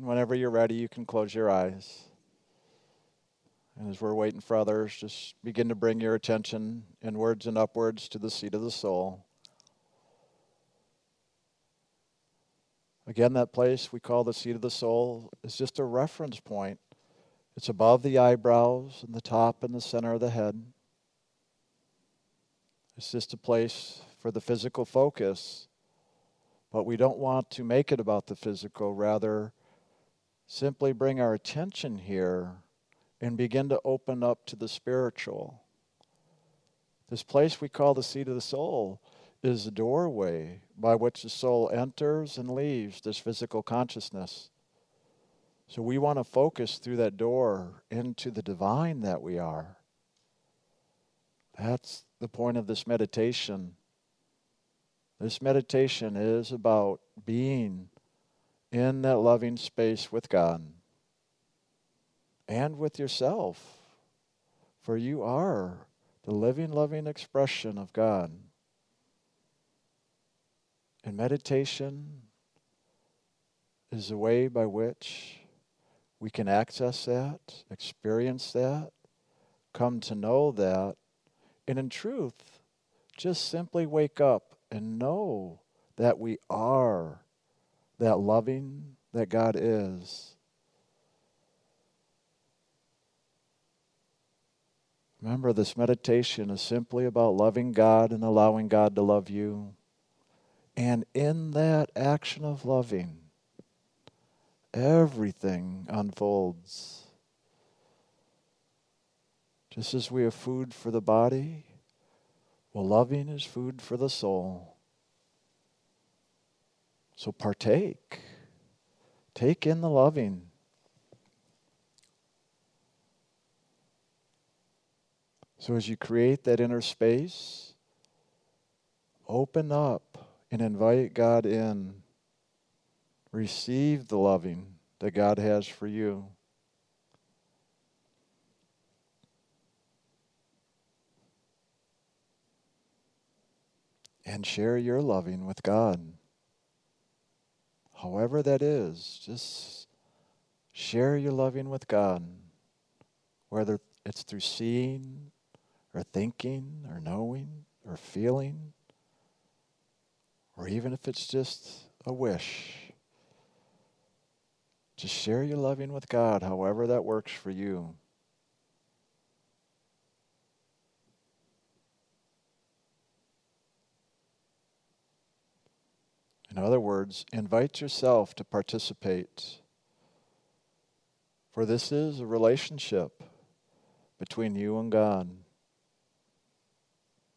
And whenever you're ready, you can close your eyes. And as we're waiting for others, just begin to bring your attention inwards and upwards to the seat of the soul. Again, that place we call the seat of the soul is just a reference point. It's above the eyebrows and the top and the center of the head. It's just a place for the physical focus. But we don't want to make it about the physical, rather, simply bring our attention here and begin to open up to the spiritual. This place we call the seat of the soul is the doorway by which the soul enters and leaves this physical consciousness. So we want to focus through that door into the divine that we are. That's the point of this meditation. This meditation is about being in that loving space with God and with yourself. For you are the living, loving expression of God. And meditation is a way by which we can access that, experience that, come to know that, and in truth, just simply wake up and know that we are that loving that God is. Remember, this meditation is simply about loving God and allowing God to love you. And in that action of loving, everything unfolds. Just as we have food for the body, well, loving is food for the soul. So partake. Take in the loving. So as you create that inner space, open up and invite God in. Receive the loving that God has for you. And share your loving with God. However, that is, just share your loving with God, whether it's through seeing, or thinking, or knowing, or feeling or even if it's just a wish, just share your loving with God, however that works for you. In other words, invite yourself to participate. For this is a relationship between you and God.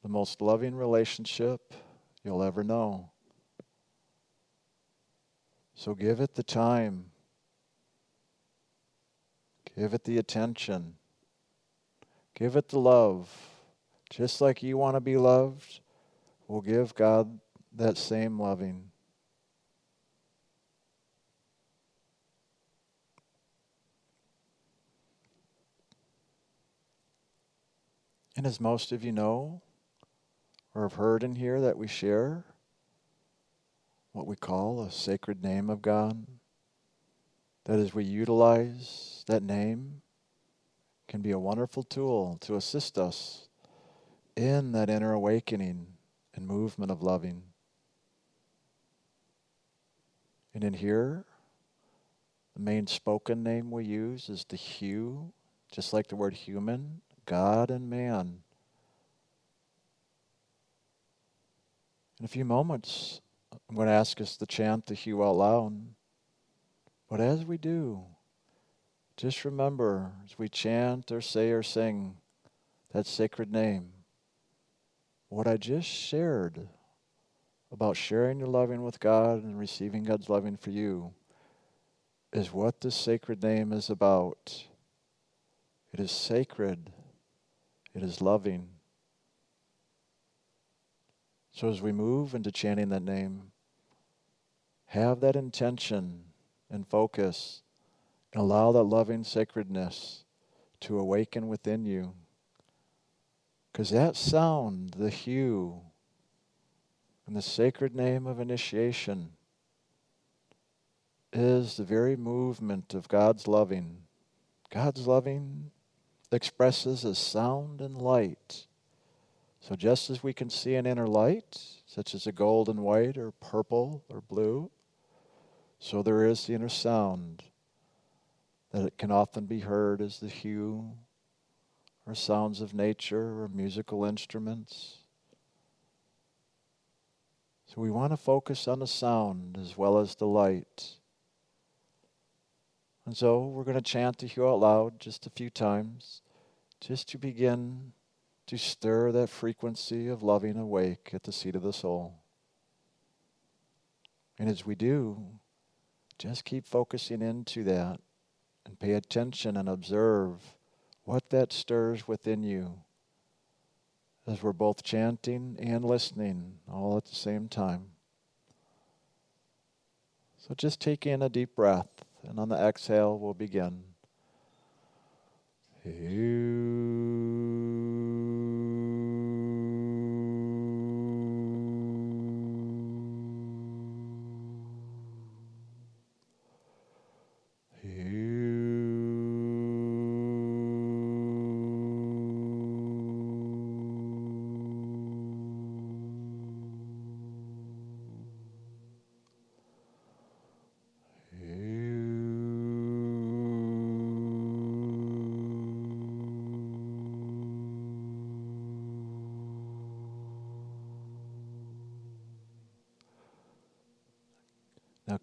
The most loving relationship you'll ever know. So give it the time. Give it the attention. Give it the love. Just like you want to be loved, we'll give God that same loving. And as most of you know, or have heard in here that we share, what we call a sacred name of God. That as we utilize that name, can be a wonderful tool to assist us in that inner awakening and movement of loving. And in here, the main spoken name we use is the Hu, just like the word human, God and man. In a few moments, I'm going to ask us to chant the Hu out loud. But as we do, just remember as we chant or say or sing that sacred name, what I just shared about sharing your loving with God and receiving God's loving for you is what this sacred name is about. It is sacred, it is loving. So as we move into chanting that name, have that intention and focus and allow that loving sacredness to awaken within you. Because that sound, the Hu, and the sacred name of initiation is the very movement of God's loving. God's loving expresses as sound and light. So just as we can see an inner light, such as a gold and white or purple or blue, so there is the inner sound that it can often be heard as the Hu or sounds of nature or musical instruments. So we want to focus on the sound as well as the light. And so we're going to chant the Hu out loud just a few times, just to begin to stir that frequency of loving awake at the seat of the soul. And as we do, just keep focusing into that and pay attention and observe what that stirs within you as we're both chanting and listening all at the same time. So just take in a deep breath, and on the exhale, we'll begin. Now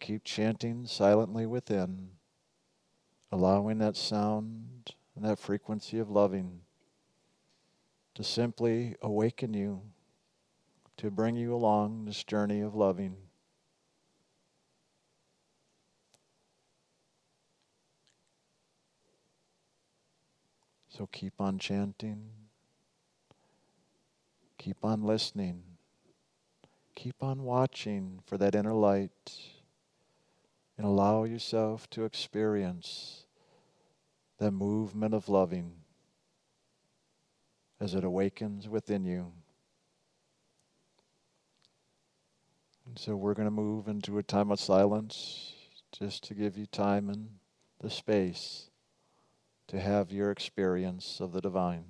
keep chanting silently within, allowing that sound and that frequency of loving to simply awaken you, to bring you along this journey of loving. So keep on chanting, keep on listening, keep on watching for that inner light and allow yourself to experience the movement of loving as it awakens within you. And so we're going to move into a time of silence just to give you time and the space to have your experience of the divine.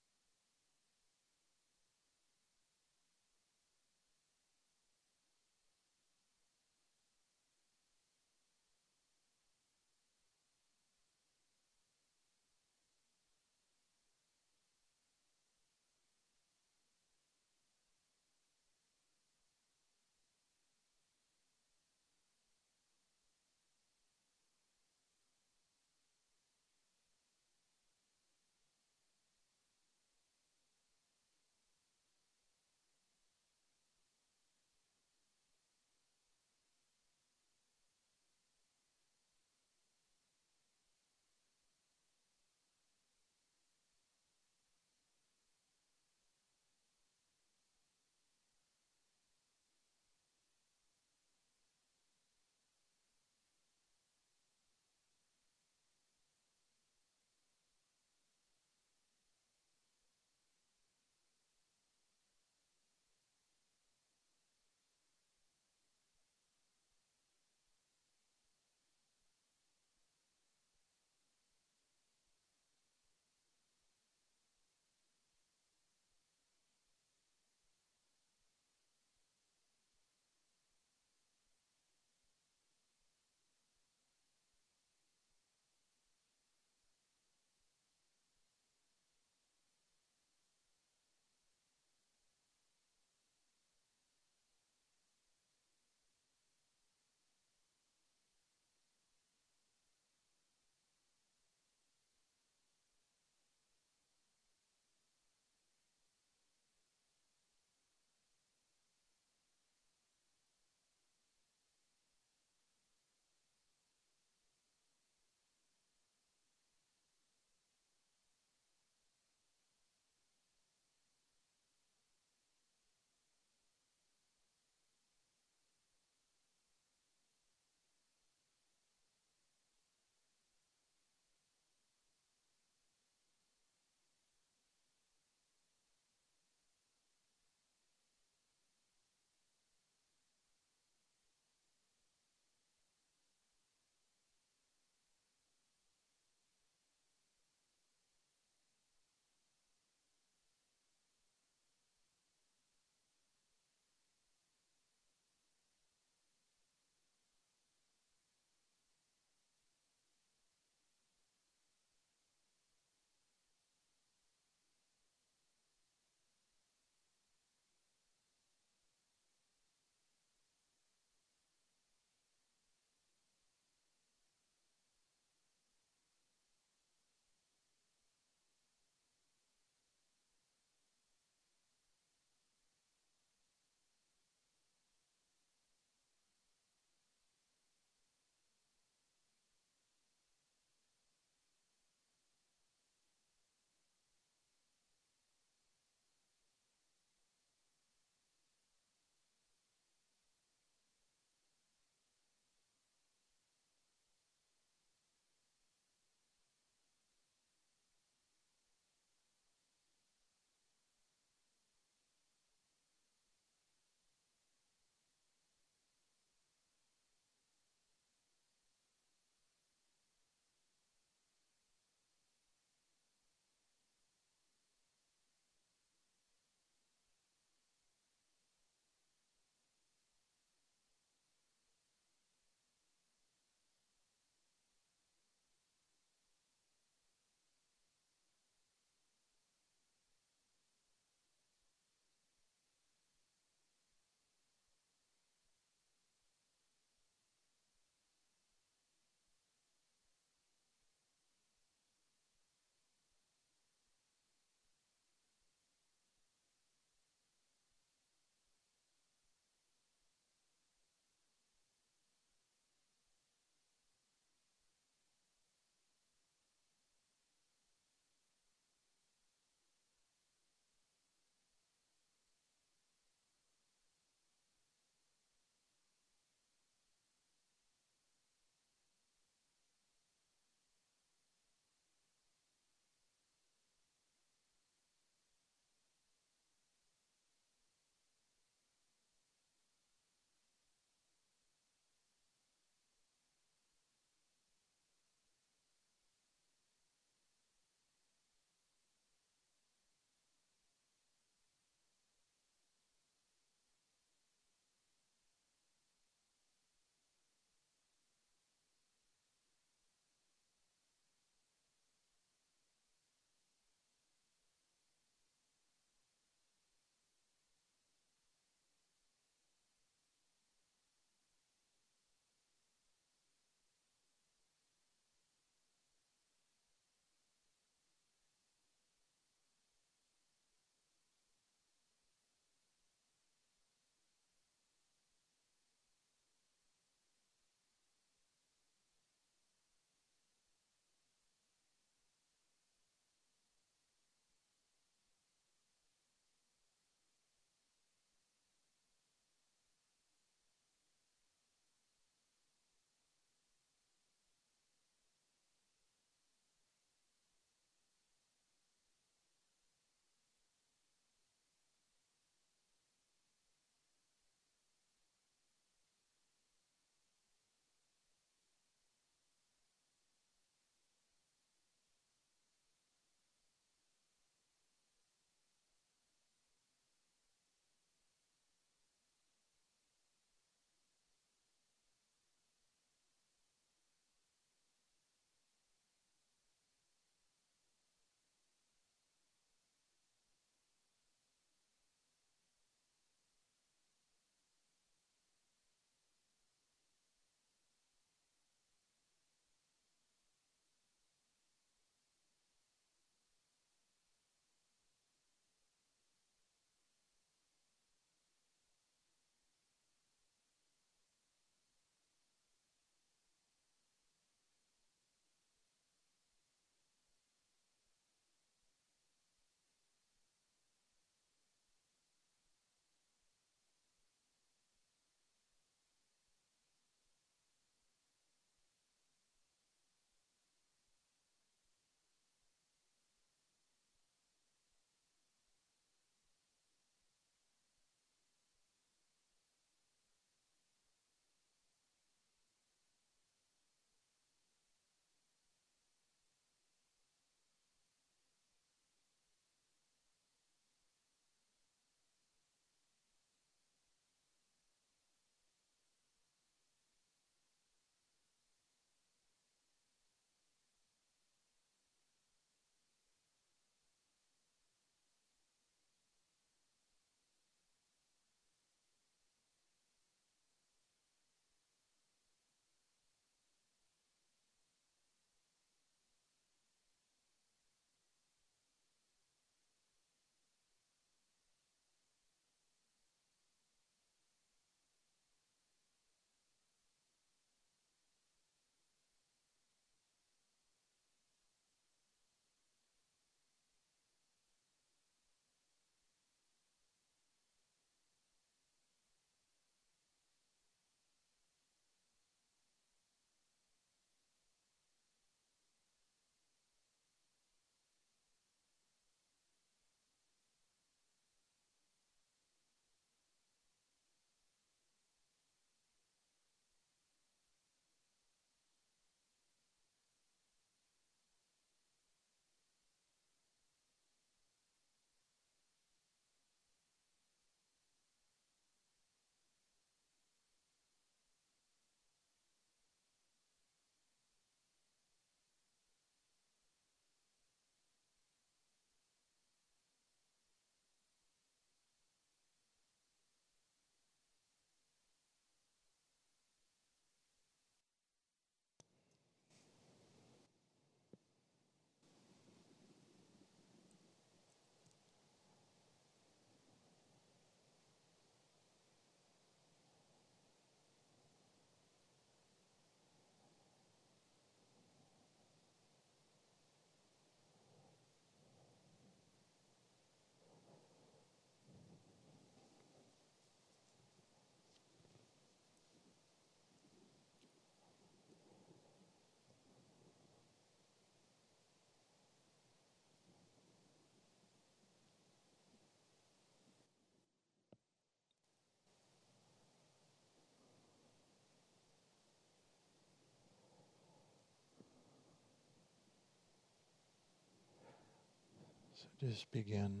Just begin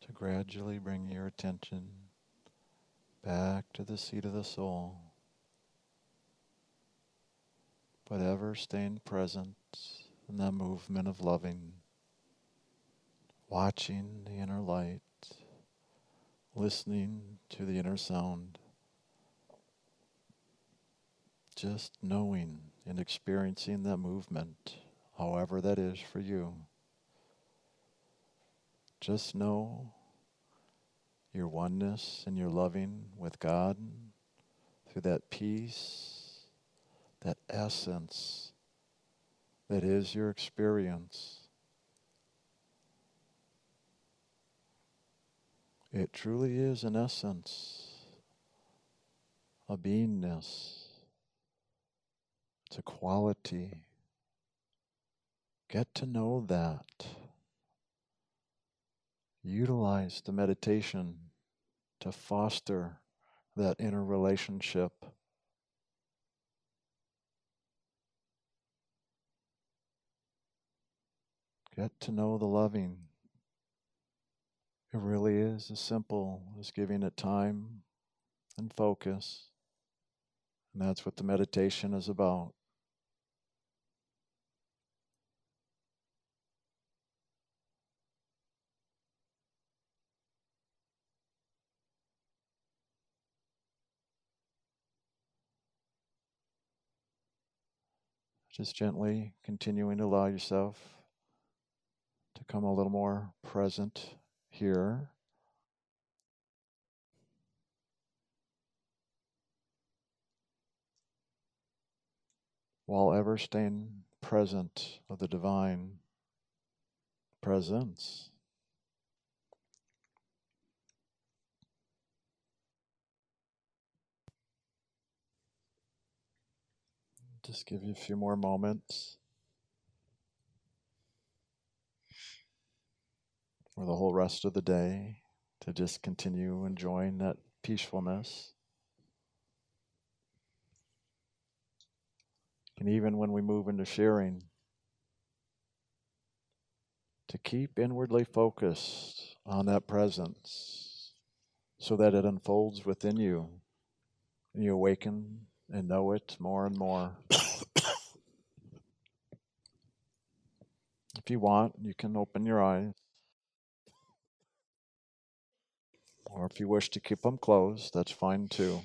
to gradually bring your attention back to the seat of the soul, but ever staying present in the movement of loving, watching the inner light, listening to the inner sound, just knowing and experiencing that movement, however that is for you. Just know your oneness and your loving with God through that peace, that essence that is your experience. It truly is an essence, a beingness. It's a quality. Get to know that. Utilize the meditation to foster that inner relationship. Get to know the loving. It really is as simple as giving it time and focus. And that's what the meditation is about. Just gently continuing to allow yourself to come a little more present here. While ever staying present of the divine presence. Just give you a few more moments. Or the whole rest of the day to just continue enjoying that peacefulness. And even when we move into sharing, to keep inwardly focused on that presence so that it unfolds within you and you awaken and know it more and more. if you want, you can open your eyes. Or if you wish to keep them closed, that's fine too.